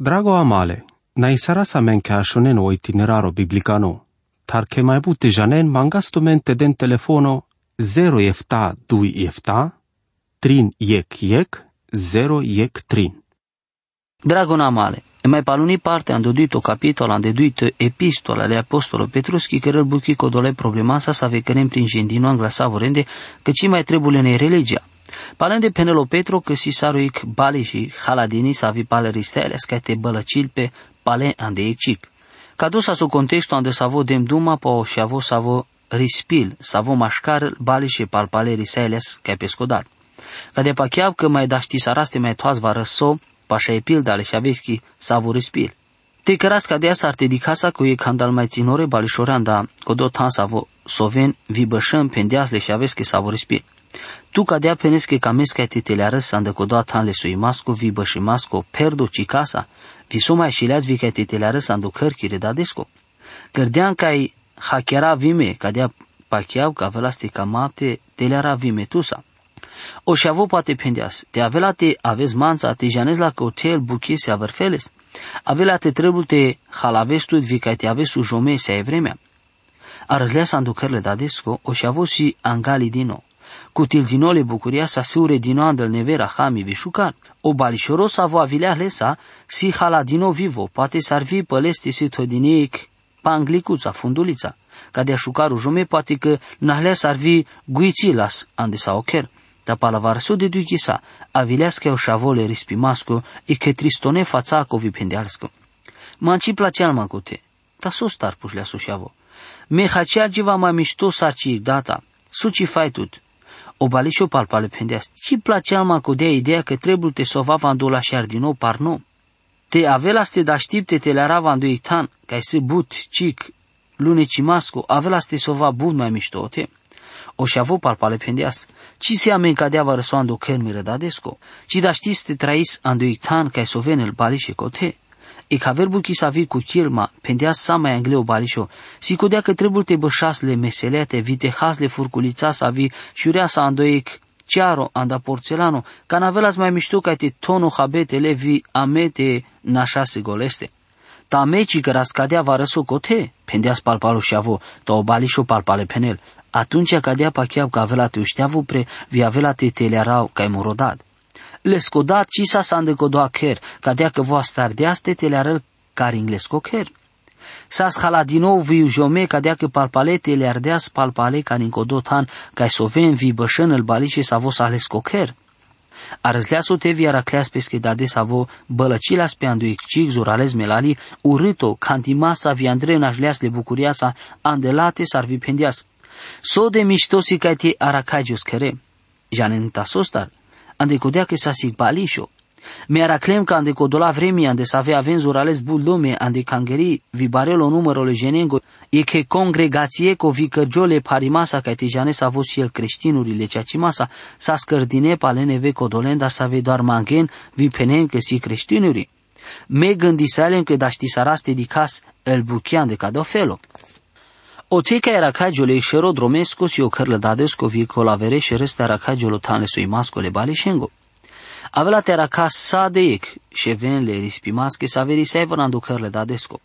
Drago amale, na isara sa men ke ashonen o itineraro biblicano, tar ke mai bute janen mangasto mente den telefono 0 efta 2 efta, trin yek yek, 0 yek trin. Dragona male, e mai paluni parte han dodito capitolo, han deduito epistola le apostolo Petruschi care îl buchi codole problema sa să vekerem prin gendino angla savorende că ci mai trebuie ne religia. Palende penelo Petro că si saruic bali și haladini sa vi pale ristele scate bălăcil pe pale ande ecic. Cadus a su contexto ande savo dem duma po și avo savo rispil, savo mașcar bali și palpale riseles ca pescodat. Ca de pachiav că mai daști saraste mai toaz va răso, pașa e pildale și aveschi savo rispil. Te căras ca dea s-ar te dicasa cu e candal mai ținore balișorean, da codot han savo soven vi bășăm pendeasle și aveschi savo rispil. Tu cadea penesche camesca titeleară să andăcodoat han le sui masco vi băși masco perdo ci casa, vi suma și leaz vi ca titeleară să anducăr chire da desco. Gărdean cai hakera vime, cadea pachiau ca velaste ca mapte teleara vime tusa. O și avu poate pendeas, te avela te aveți manța, te janez la hotel buche se avărfeles. Avela te trebuie te halavestud vi ca te aveți su jome se ai vremea. Arălea să anducările da desco, o și avu și angali din nou. Cu tildinole bucuria sa sure dino andel nevera hami vișucan. O balișoro sa vo avilea lesa, si haladino vivo, poate s-ar vi pălesti si todineic panglicuța, fundulița. Ca de șucaru jume, poate că nahlea s-ar vi guițilas, ande sa ocher. Da palavarso de duichisa, avilească o șavole rispimasco, e că tristone fața co vipendealsco. Manci placea măcute, ta sos star pușlea sușavo. Me hacea giva mai mișto sarci data, suci fai tut, o balișo palpale pendeas. Ci placea ma cu dea ideea că trebuie te sova vandula și ardino parno. Te avela ste da știpte te le ara vandu tan, ca se but, cic, lune cimasco, avela ste sova bun mai mișto, te. O și avu palpale pendeas. Ci se amen ca dea varăsoando kermire dadesco. Ci da știste trais andu tan, ca sovenel balișe cote. E ca verbul chi savi cu chilma, pendea sama angleo balișo, si codea că trebuie te bășasle meselete, vite hasle furculița sa vi șurea sa andoic cearo anda porcelano, ca navelas mai mișto ca te tono habete levi amete nașa se goleste. Ta meci că rascadea va răsu cote, pendea spalpalo și avo, ta o balișo palpale penel. Atunci cadea pacheab ca avela te ușteavu pre, vi avela te telearau ca morodat lescodat ci sa sa andecodoa ker, cadea că voastre ardeaste te le arăl care inglesco ker. Sa schala din nou viu jome cadea că palpalete le ardeas palpale ca han ca soven vi bășân îl balice sa vos alesco ker. Arăzlea so te viara cleas pesche dade sa vo bălăcila speandu iccic zurales melali urâto cantimasa vi andre nașleas le bucuria sa andelate s-ar vi pendias. So de miștosi ca te aracagius kere. Janen tasostar, ande codea che sa sig balisho. Mi araclem ca ande codola vremi ande sa avea avenzur ales lume ande cangeri vi barelo numărul jenengo e che congregație co vi cărgiole parimasa ca te jane sa vos și el creștinurile ceacimasa sa scărdine palene ve codolenda sa ve doar mangen vi penen că si creștinuri. Me gândisalem că daști saraste dicas el buchian de cadofelo. O teca era cagiole šero dromesko si okrla dadesko vi kolavere și resta era cagiolo tane sui mascole bale shengo. Avela te era ca sadeik și venle rispimasche sa veri sevran ducărle dadesco.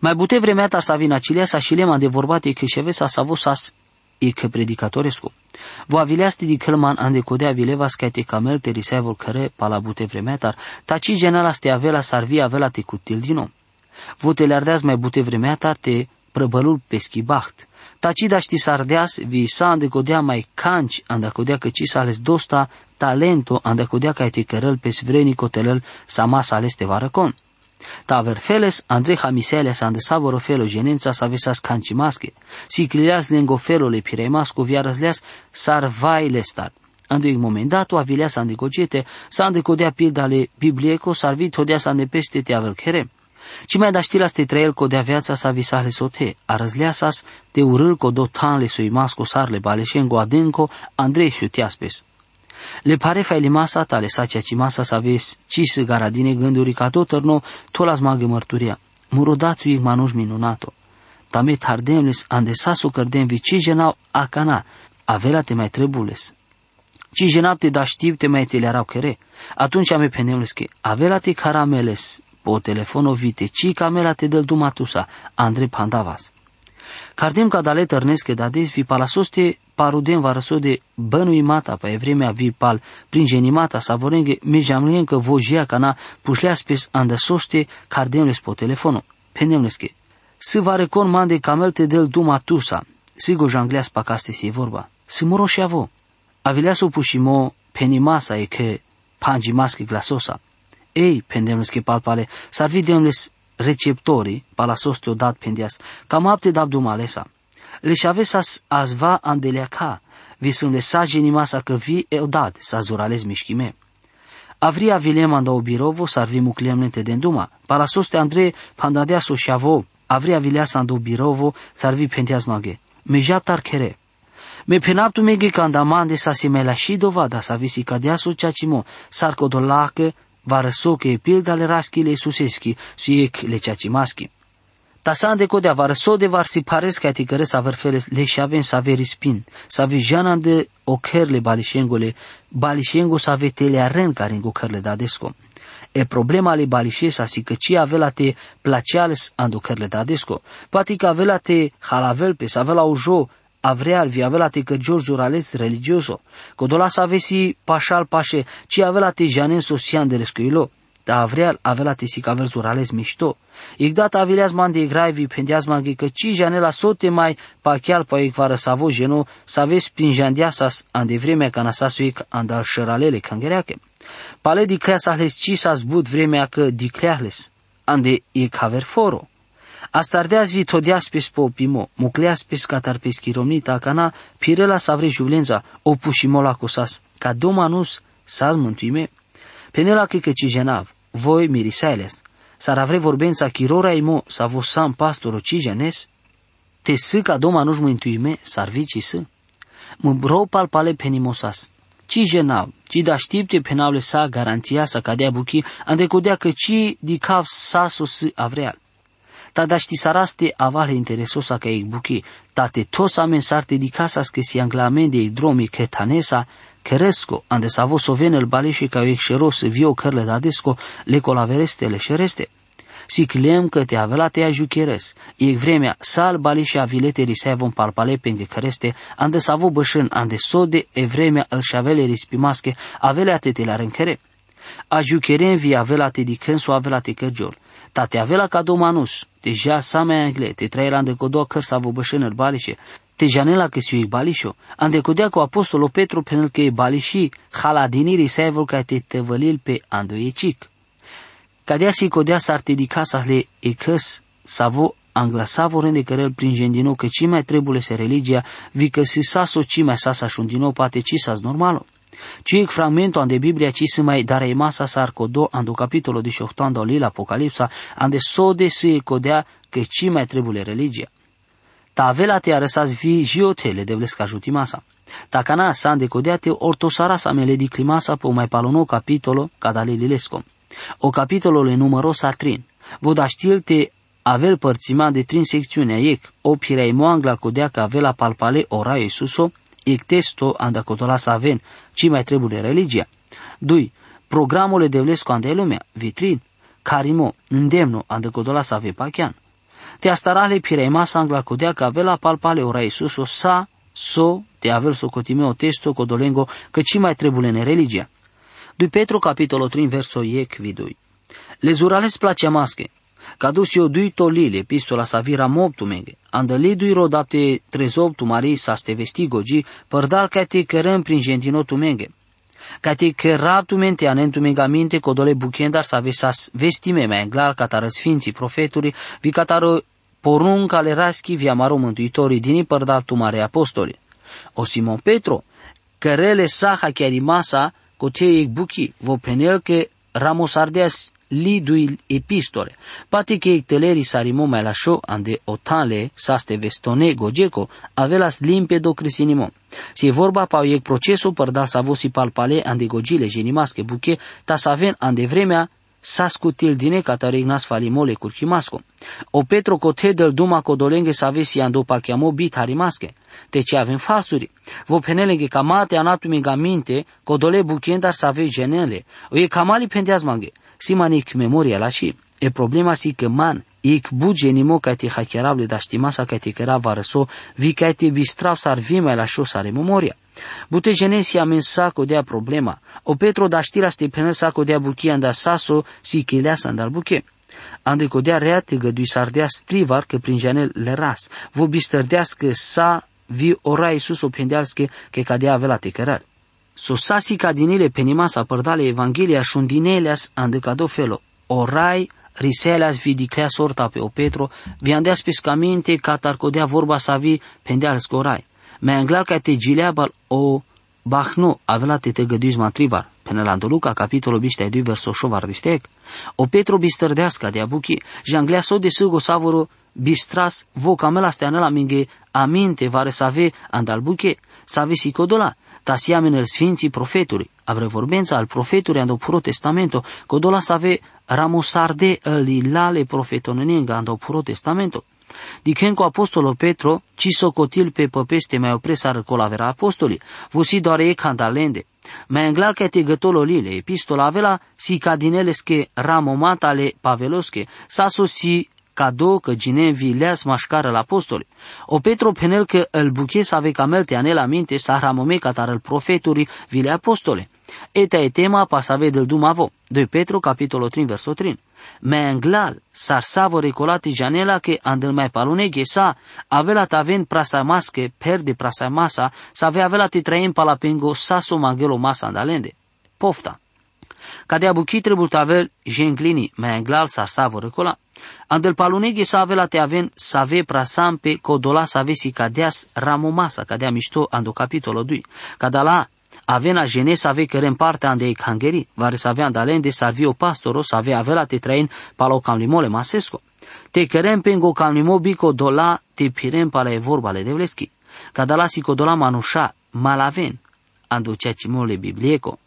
Mai bute vremea ta sa vina cilia sa și lema de vorbate că șeve sa sa vosas e că predicatoresco. Vo avileasti di călman ande codea vileva scaite camel te risevol care pala bute vremea tar, taci genala ste avela sarvi avela te cutil din om. Vo te le mai bute vremea tar te prăbălul peschibacht. Tacida ști sardeas vi sa andecodea mai canci andacodea că ci ales dosta talento andacodea ca te cărăl pe svreni cotelăl sa masa aleste varăcon. Ta feles Andrei Hamiseles ande savoro felo genența sa vesas canci masche. Si clileas lengo felo le piremasco viarăsleas sar vai lestar. Andu moment dat, o avileas andecogete, sa andecodea pildale biblieco, sarvit hodea sa peste te avel cherem. Ci mai da știla ste trael co dea viața sa visale sote, a răzlea sas te urâl co do tanle sui masco sarle baleșengo adânco Andrei și tiaspes. Le pare fai masa tale sa cea ci masa sa ves, ci se garadine gânduri ca tot tărno, to las magă mărturia. Murodați ui manuș minunato. Tame tardemles andesasu cărdem vici jenau acana, avela te mai trebules. Ci jenap te da știu te mai te le arau chere. Atunci ame penemles că avela te carameles, po telefono vite ci camela te del dumatusa, Andre Pandavas. Cardim ca dale tărnesche dades vi palasoste parudem varăsode bănui mata pe vremea vi pal prin genimata savorenge mi jamlien că vojia cana pușlea spes andăsoște cardemles po telefono. Pendemleske. Să va recon mande camelte del dumatusa. Sigo jangleas pacaste si vorba. Să moro și avo. Avilea so pușimo penimasa e că pangi maschi glasosa. Ei, pendemleske palpale, sarvi demles receptorii, palasoste dat pendias, cam apte dab dumalesa. Leș as azva andeleaca, vi sunt lesa genimasa că vi eodad, sa zurales mișchime. Avria vilem anda obirovo, sarvi mucliemnente denduma, palasoste Andrei pandadea so șavo, avria vileasa anda obirovo, sarvi pendias maghe. Me japtar kere. Me penaptu mege kandamande sa simela și dovada sa visi cadea so ceacimo, sarcodolacă, varăsoke pildale raskile suseschi, suiec le ceacimaschi. Tasan de codea varăso de var si pares ca ti care sa verfeles le șaven sa veri spin, sa vi jana de ocherle balishengole, balishengo sa vetele aren care în ocherle da desco. E problema le balishesa si că ci avela te placeales ando ocherle da desco. Poate că avela te halavel pe sa avela ujo avreal vi avela te că Giorgio ales religioso. Codola sa avesi pașal pașe, ci avela te janen sosian de rescuilo da avreal avela te si caver zurales mișto. Igdat avileaz man de graivi pendeaz man că ci janela sote mai pa chiar pa ecvară savo jeno să vezi prin jandiasas an de vremea ca nasasuic andal șăralele cangereache. Pale di creas ahles ci s-a zbut vremea că di creahles, ande e caver foro. Astardeaz vi todias pe spopimo, mucleas pe scatar pe schiromnita cana, pirela savre julenza, opușimola cosas, ca domanus saz mântuime. Penela că că ci genav, voi mirisailes, Saravre vorbența chirora imo sa vosam pastoro cigenes, te să ca doma nu-și mântuime, sarvici să. Mă brou pal pale penimosas. Ci genav, ci da știpte penavle sa garanția sa cadea buchi, ande codea că ci di cap sa so să avreal. Ta da ști saraste avale interesosa ca ei buchi, ta te tos amen sarte di casas que si anglamen de dromi que tanesa, Keresco, ande savo sovenel balishi ca exeros vio cărle dadesco, le colavereste le șereste. Si clem că te avela te ajucheres, e vremea sal balishi avilete risai vom palpale penge căreste, ande savo bășân, ande sode e vremea îl șavele rispimasche, avele te la renchere. Ajucherem vi avela te dicânsu avela te cărgiol. Ta te avela ca domanus, deja sa mea angle, te traiera de codoa căr savo bășân îl balishi, te janela că si balisho, ande codea cu apostolo Petru penel că e balishi, haladiniri saivol ca te tăvălil pe ando e cic. Cadea si codea s-ar te dica să le e căs, savo anglasavo rende cărel prin gendino că ci mai trebuie să religia, vi că si saso ci mai sasa șundino poate ci sas normalo. Ci e fragmento ande Biblia ci se mai dare masa sar codo ando capitolo 18 ando lila Apocalipsa ande sode se codea că ci mai trebuie religia. Ta avela te arăsați vi jiotele de vlesca jutimasa. Ta cana san de codeate ortosara sa mele di climasa po mai palono capitolo cadale lilesco. O capitolo le numeros trin. Voda știlte avel părțima de trin secțiunea ec, o pirei moangla codea că avela palpale ora Iisuso, ec testo anda cotola sa aven, ci mai trebuie religia. 2. Programul de vlesco ande lumea, vitrin, carimo, îndemno anda cotola sa ave pachian. Te astarale pirema sangla codea că avela palpale ora Iisus o sa so te avel cotime o testo codolengo că ci mai trebuie ne religia. Dui Petru capitolo 3 verso iec vidui. Le zurales place masche. Dus eu dui tolile epistola sa vira moptu menge. Andăli dui rodapte trezoptu mari sa ste vestigogi, părdal ca te cărăm prin gentinotu menge. Ca te căraptu mente anentu minte codole buchendar sa vesas vestime mai englar catară sfinții profeturi, vi catară porunca le raschi via maro mântuitorii din părdal tu mare apostoli. O Simon Petro, cărele saha chiarimasa, cotiei buchi, vo penel că ramos ardeas lidui epistole. Pati che icteleri sarimo mai la show ande otale saste vestone gogeco avelas limpedo crisinimo. Si e vorba pa iec procesul părdal sa vosi palpale ande gogile genimasche buche ta saven ande vremea saskutil dine katare ignas falimole kurkimasko. O Petro del duma codolenghe sa vesi ando pachiamo bit harimasche. De ce avem falsuri? Vo penelenghe kamate anatumi gaminte codole buchendar sa ve genele. O e kamali pendeazmanghe. Simanik memoria la și. E problema si că man, ik buge nimo ca te hacherable da știmasa ca te căra varăso, vi ca te bistrav sar vime la șo sare memoria. Bute genesi amen saco dea problema. O Petro da știra stepene saco dea buchia da saso si chileasa andal buche. Ande codea rea te gădui sardea strivar că prin janel le ras. Vo bistărdească sa vi ora Iisus o pendealske că cadea avea te cărar. So sasi cadinile penimasa părdale Evanghelia șundineleas ande cado felo. Orai riselas vi diclea sorta pe o Petro, vi andeas pescamente ca tarcodea vorba sa vi pendeals gorai. Me anglar ca te gileabal o bahno avela te te găduis matrivar. Până la Luca, capitolul biște ai verso șovar distec. O Petro bistărdeasca de abuchi, janglea so de sâgo savoro bistras vo camela steanela minge aminte vare să ave andalbuche, să ave sicodola, ta siamen el sfinții profeturi, avre vorbența al profeturi ando puro testamento, codola să ave ramosarde el ilale profetonenenga ando puro testamento. Dicen cu apostolo Petro, ci socotil pe păpeste mai opresar colavera apostoli, vusi doare e candalende. Mai englar că te gătolo lile, epistola avela si cadinelesche ramomatale pavelosche, sa si cadou că ginevi leas mașcară la apostoli. O Petro penel că îl buche să ave camelte anela minte sa ramome catar el profeturi vile apostole. Eta e tema pa să ave del dumavo. 2 Petro capitolo 3 verso 3. Me anglal sar savo recolati janela che andel mai paluneghe sa avela taven prasa masche per de prasa masa sa ave avela ti traem pala pengo saso magelo masa andalende. Pofta. Cadea buchi trebuie tavel jenglini me anglal sar savo recola Andel paluneghi sa avea te aven sa ave prasampe codola sa ave si cadeas ramomasa, cadea mișto ando capitolo 2. Cadala avena jene sa ave cărem parte ande e cangeri, vare sa avea andalende sa o pastoro sa ave avea te train palo cam limole masesco. Te cărem pengo cam limo bico dola te pirem pala e vorba le devleschi. Cadala si codola manușa malaven, ando ceea ce mole biblieco.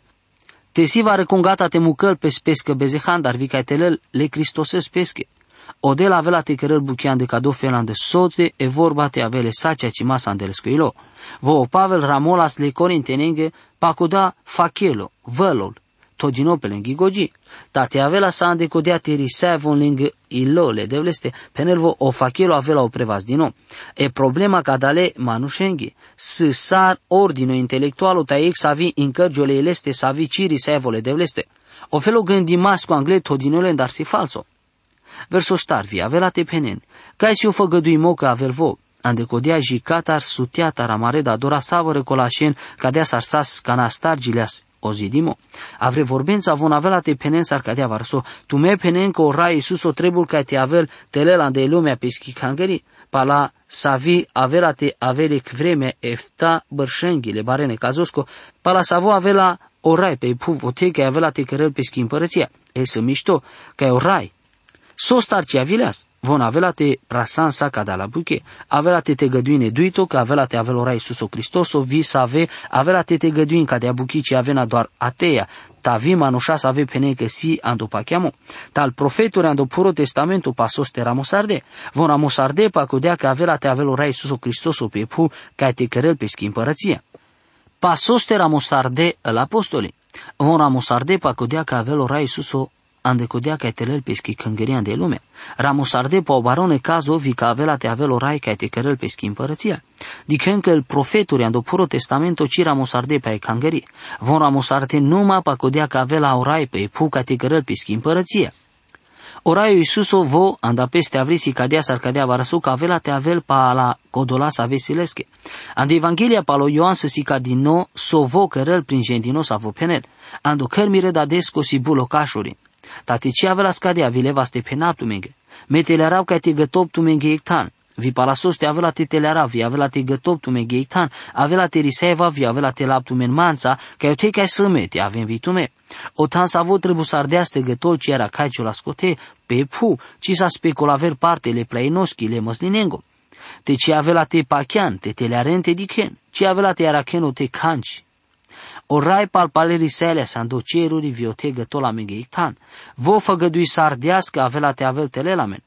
Te si va recungata te mucăl pe spescă bezehan, dar vi telel le cristoses pesche. Odela avela te cărăl buchian de cadou felan de sote, e vorba te avele sacea ci masa andelescuilo. Vo Pavel ramolas le corintenenge pacoda fachelo, vălol, todinopele gigogi. Ta te avela sa ande codea te risevon ling illo le devleste, penelvo o fachelo avela o prevas din nou. E problema cadale manușenghi. Să sar ordino intelectualo ta ex avi incărgiole eleste să avi ciri sevole devleste. O felo gândi masco angle todinole dar si falso. Verso starvi, avela te penen. Cai si o făgădui moca avel vo. Ande codea jicatar sutiatar amareda dora savăre colașen cadea sarsas canastargileas ozidimo. Avre vorbența von avela te penen sar cadea varso. Tu me penen că o rai Iisus o trebul ca te avel telela de lumea peschi cangeri. Pala savi avela te avele vreme efta bărșenghile barene cazosco. Pala savo avela orai pe puv o te că avela te cărăl peschi împărăția. E să mișto, că e orai Sostarci avileas, von avela te prasan saca da la buche, avela te te găduine duito, că avela te avelo rai suso Cristoso, vi să ave, avela te te găduin ca de abuchi avena doar ateia, ta vi manușa să ave pene că si ando pachiamo, tal profeturi ando puro testamento pasos te ramosarde, von ramosarde pa codea că avela te avelo rai suso Cristoso pe pu, ca te cărel pe schimpărăția. Pasos te ramosarde el apostoli, von ramosarde pa codea că avelo rai suso ande codea ca telel peschi cângerian de lume. Ramos arde po barone cazo vi ca avela te avelo rai ca te cărăl peschi împărăția. Dicen că el profeturi ando puro testamento ci ramos arde pe cângeri. Von ramos arde numai pa codea ca avela orai pe pu ca te cărăl peschi împărăția. Oraiu Iisuso vo anda peste avrisi cadea sar cadea varasu ca avela te avel pa la codolas vesilesche. Ande Evanghelia pa lo Ioan să sica din nou so vo cărăl prin gendinos avo penel. Ando cărmire da desco si bulocașuri. Tati ce avea la scadea vileva ste penaptu menge. Metele arau ca te gătop tu menge ectan. Vi palasos te avea te telera, vi avea te gătop tu menge ectan. Avea te riseva, vi avea te laptu men mansa, ca eu te ca să me, te avem vitume. O tan să avut trebuie să ardeaste gătol ce era caiciul la scote, pe pu, ci s-a specula ver parte le plainoschi, le măslinengo. Te ce avea te pachian, te telearente dichen, ce avea te aracheno te canci, Orai palpalerii sale sando ceruri viotega tola megeictan. Vo făgădui să ardească avela te avel telelamen.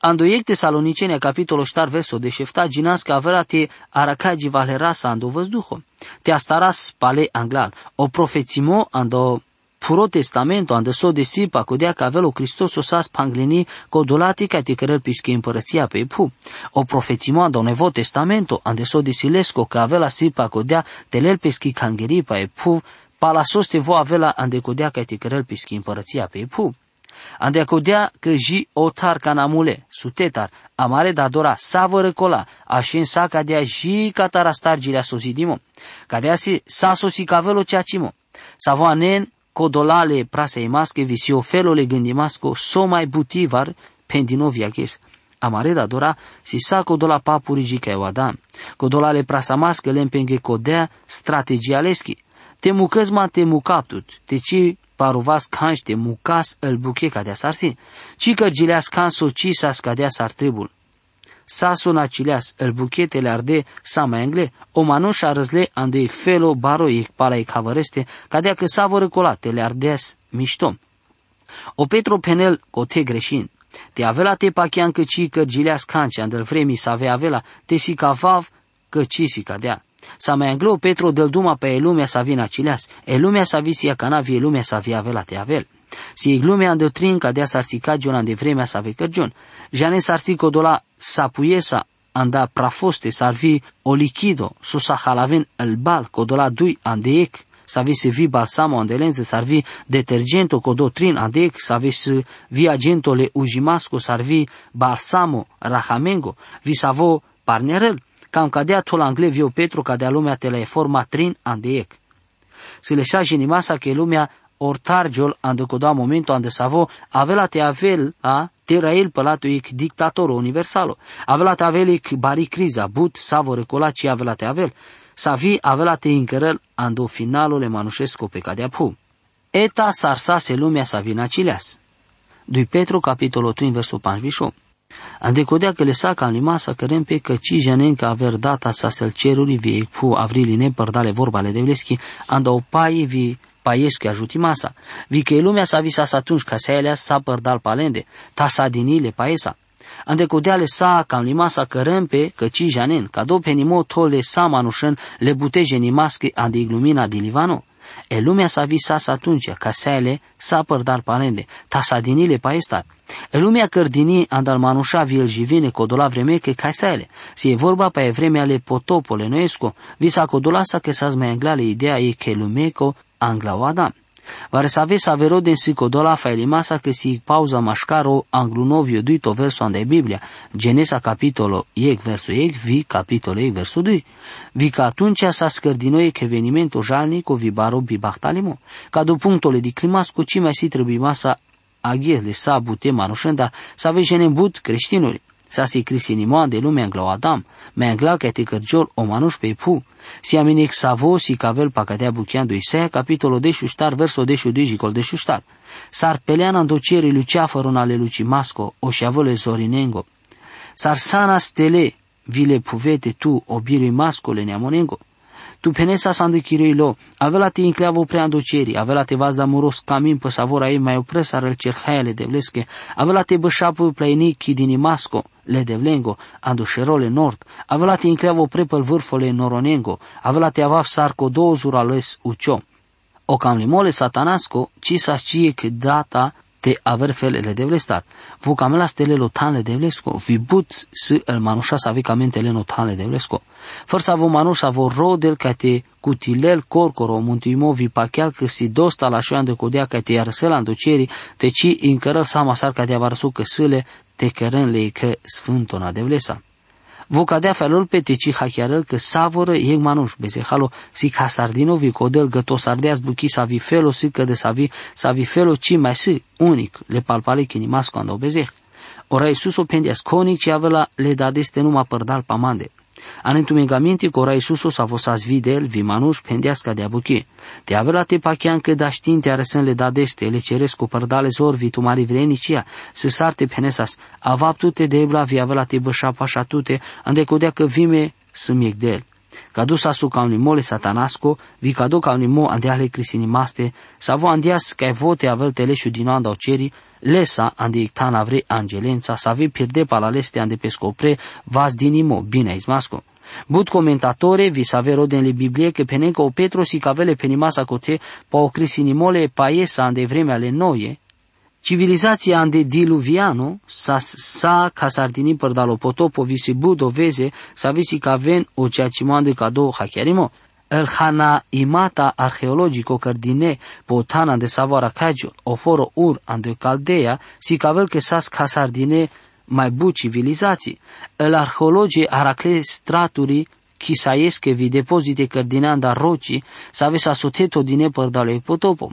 Ando ecte salonicenia capitolo ștar verso de șefta ginască avela te aracagi valerasa ando văzduho. Te astaras pale anglal. O profețimo ando puro testamento ande so de sipa kodea că avelo Hristos o sa spanglini kodolati ca te cărăl pische împărăția pe pu. O profețimoa do nevo testamento ande so de silesco că avela sipa kodea telel pischi cangeri pa e pu palasos te vo avela ande kodea ca te cărăl pischi împărăția pe pu. Ande acodea că ji otar canamule, sutetar, amare da dora savără cola, așin sa cadea ji catara stargilea sosidimo, cadea si sa sosi cavelo ceacimo, sa nen codolale prasei masche visio felole gândimasco so mai butivar pendino viaches. Amare da dora si sa codola papuri o adam, codolale prasa masche lempenghe codea strategialeschi, te mucăzma te mucaptut, te ci paruvas canște mucas îl buche cadea sarsi, ci că gileas canso ci sa scadea sar tribul. Saso na cileas îl buchetele arde sa mai engle, o manușa răzle ando e felo baro e pala e cavăreste, cadea că sa vor le ardeas mișto. O Petro penel te greșin, te avela te pachean că ci că gileas canci andel vremi să avea avela, te si cavav că ci si cadea. Sa mai anglo Petro del duma pe lumea sa vina cileas, e lumea sa visia cana vie lumea sa via avela te avel. Si e glumea ande trin ca dea sarsi cagion ande vremea sa vecărgion. Jane sarsi codola sa puiesa anda prafoste sarvi o lichido su sa halaven el bal codola dui ande ec vi se vi balsamo ande lenze sarvi detergento codo trin ande ec vi se vi agento le ujimasco sarvi balsamo rahamengo vi savo parnerel cam cadea tol angle vio Petru cadea lumea te forma trin andeiec. Se le șaje nimasa că lumea ortargiol ande coda momento ande savo avela te avel a Terael pălatul ic dictatorul universalo. Avela te avel ic bari criza, but savo recola ci avela te avel. Savi avela te incărăl ando finalul le manușesco pe cadea pu. Eta sarsase lumea sa vina cileas. Dui Petru capitolul 3 versul 58. Andecodea că le sa cam lima să cărem pe ci janen că aver data sa sel cerului vie pu avriline părdale vorbale de vleschi, anda o pai vi paieschi ajuti masa. Vi că lumea sa visa atunci ca să elea sa părdal palende, ta sa dinile paesa. Ande le sa cam lima sa cărem pe ci janen, ca do penimo tole sa manușen le buteje nimasche ande iglumina di livano. E lumea sa visas atunci, ca seale, sa părdar palende, ta sa dinile paestar. E lumea cărdini andal manușa viel jivine codola vreme că ca seale. Si e vorba pe vremea ale potopole noesco, visa codola sa că sa mai anglale ideea e că lumeco angla o adam. Vare să aveți avero din sicodola masa că si pauza mașcaro anglunovio duito verso ande Biblia, Genesa capitolo iec verso iec, vi capitolo iec verso dui. Vi că atunci sa scărdinoi că evenimento jalnico vi baro bi bachtalimo. Ca do punctole di climasco ci mai si trebuie masa aghiez de sa bute manușenda, să aveți but creștinuri. Sa si crisinimo de lume anglo Adam, me angla că te cărgiol o manuș pe pu, si aminec savo si cavel pacatea buchean do Isaia, capitolo de șuștar, verso de șudui jicol de șuștar. Sar peleana doceri luceafărun ale lucimasco, o șavole zorinengo. Sar sana stele, vile puvete tu, obirui mascole neamonengo. Tu penesa lo, avela te incleavo preandoceri, avela te vas da moros camin pe savora ei mai opres el cerhaele de vlesche, avela te bășapă pleinichi din imasco, le de vlengo, andușerole nord, avela te incleavo prepel vârfole noronengo, avela te avav sarco dozura les ucio. O cam limole satanasco, ci sa cie che data te aver felele de vlestar. Vocamela stele lotane de vlesco, vi but să el manușa sa vicamente notane de vlesco. Forsa vo manușa vo rodel ca te cutilel corcoro muntuimo vi pacheal că si dosta la șoan de codea ca te iarăsela doceri, te ci încărăl sama sar ca te avarsu că sâle te cărân le că sfântona de vlesa. Vocadea felul pe teci hachiară că savoră e manuș halo si casardino vi codel găto sardeas buchi sa vi felo si că de sa vi sa vi felo ci mai si unic le palpale chinimas când obezeh. Ora Iisus o pendias conic ci avela le dadeste numai părdal pamande. Anentumegamente cora Iisusos a vosas videl, vi manuș pendeasca de abuchi. Te avela te pachean că da știnte are le da deste, le ceresc cu părdale zor vi tu mari vrenicia, să sarte penesas, avaptute de ebla vi avela te bășa pașatute, andecodea că vime să miec de el. Cadu sa su ca mole satanasco, vi cadu ca mo andeale crisinimaste, sa vo andias ca vote avel teleșu din anda oceri, lesa ande ictan avre angelența, sa vi pierde palaleste ande pescopre, vas dinimo, bine izmasco. Bud commentatore vi savere nelle Biblie che penenca o Petro si cavele penimasa cote pa o crisinimole paesa ande vreme ale noie, Civilizația ande diluviano sa sa casardini per dalo potopo visi budo veze sa visi ca ven o ceacimande ca două hachiarimo. El hana imata arheologico cardine potana de savara cagio o foro ur ande caldea si cavel che sas casardine mai bu civilizații. El arheologi aracle straturi chisaiesche vi depozite cardinanda roci sa vesa soteto dine per dalo potopo.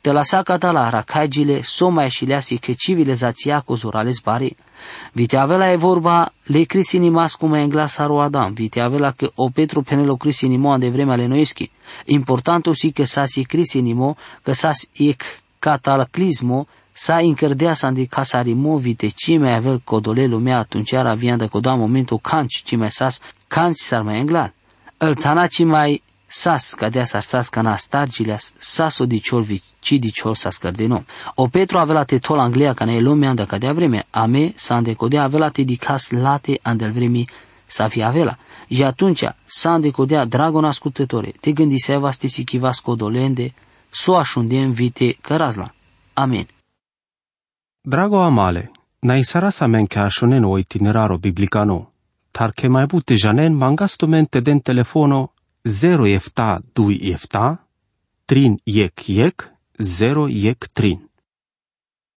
De la sacata la rakajile soma eșileasi că civilizația cu zurales bari. Vite avela e vorba le crisinimas cum e englasaro Adam, vite avela că o Petru penelo crisinimo de vremea le noeschi. Importanto si că sa si crisinimo, că sa ec cataclismo, sa incărdea sa de casarimo vite cime avel codole lumea atunci era vianda coda momentul canci cime sas canci s-ar mai englar. El tana mai sas cadea sas cana stargileas, saso diciol ci diciol sas cardeno. O Petro avea te tol Anglia cana e lumea anda cadea vreme, a me sa codea avea te dicas late andel vremi să fie avela. Și atunci s-a îndecodea, dragon ascultătore, te gândi să vasti si chivas codolende, so așundem vite cărazla. Amen. Drago amale, na isara sa men ca așunen o itineraro biblicano, tar che mai bute janen mangasto mente den telefono 0 efta 2 efta, trin yek yek, 0 yek trin.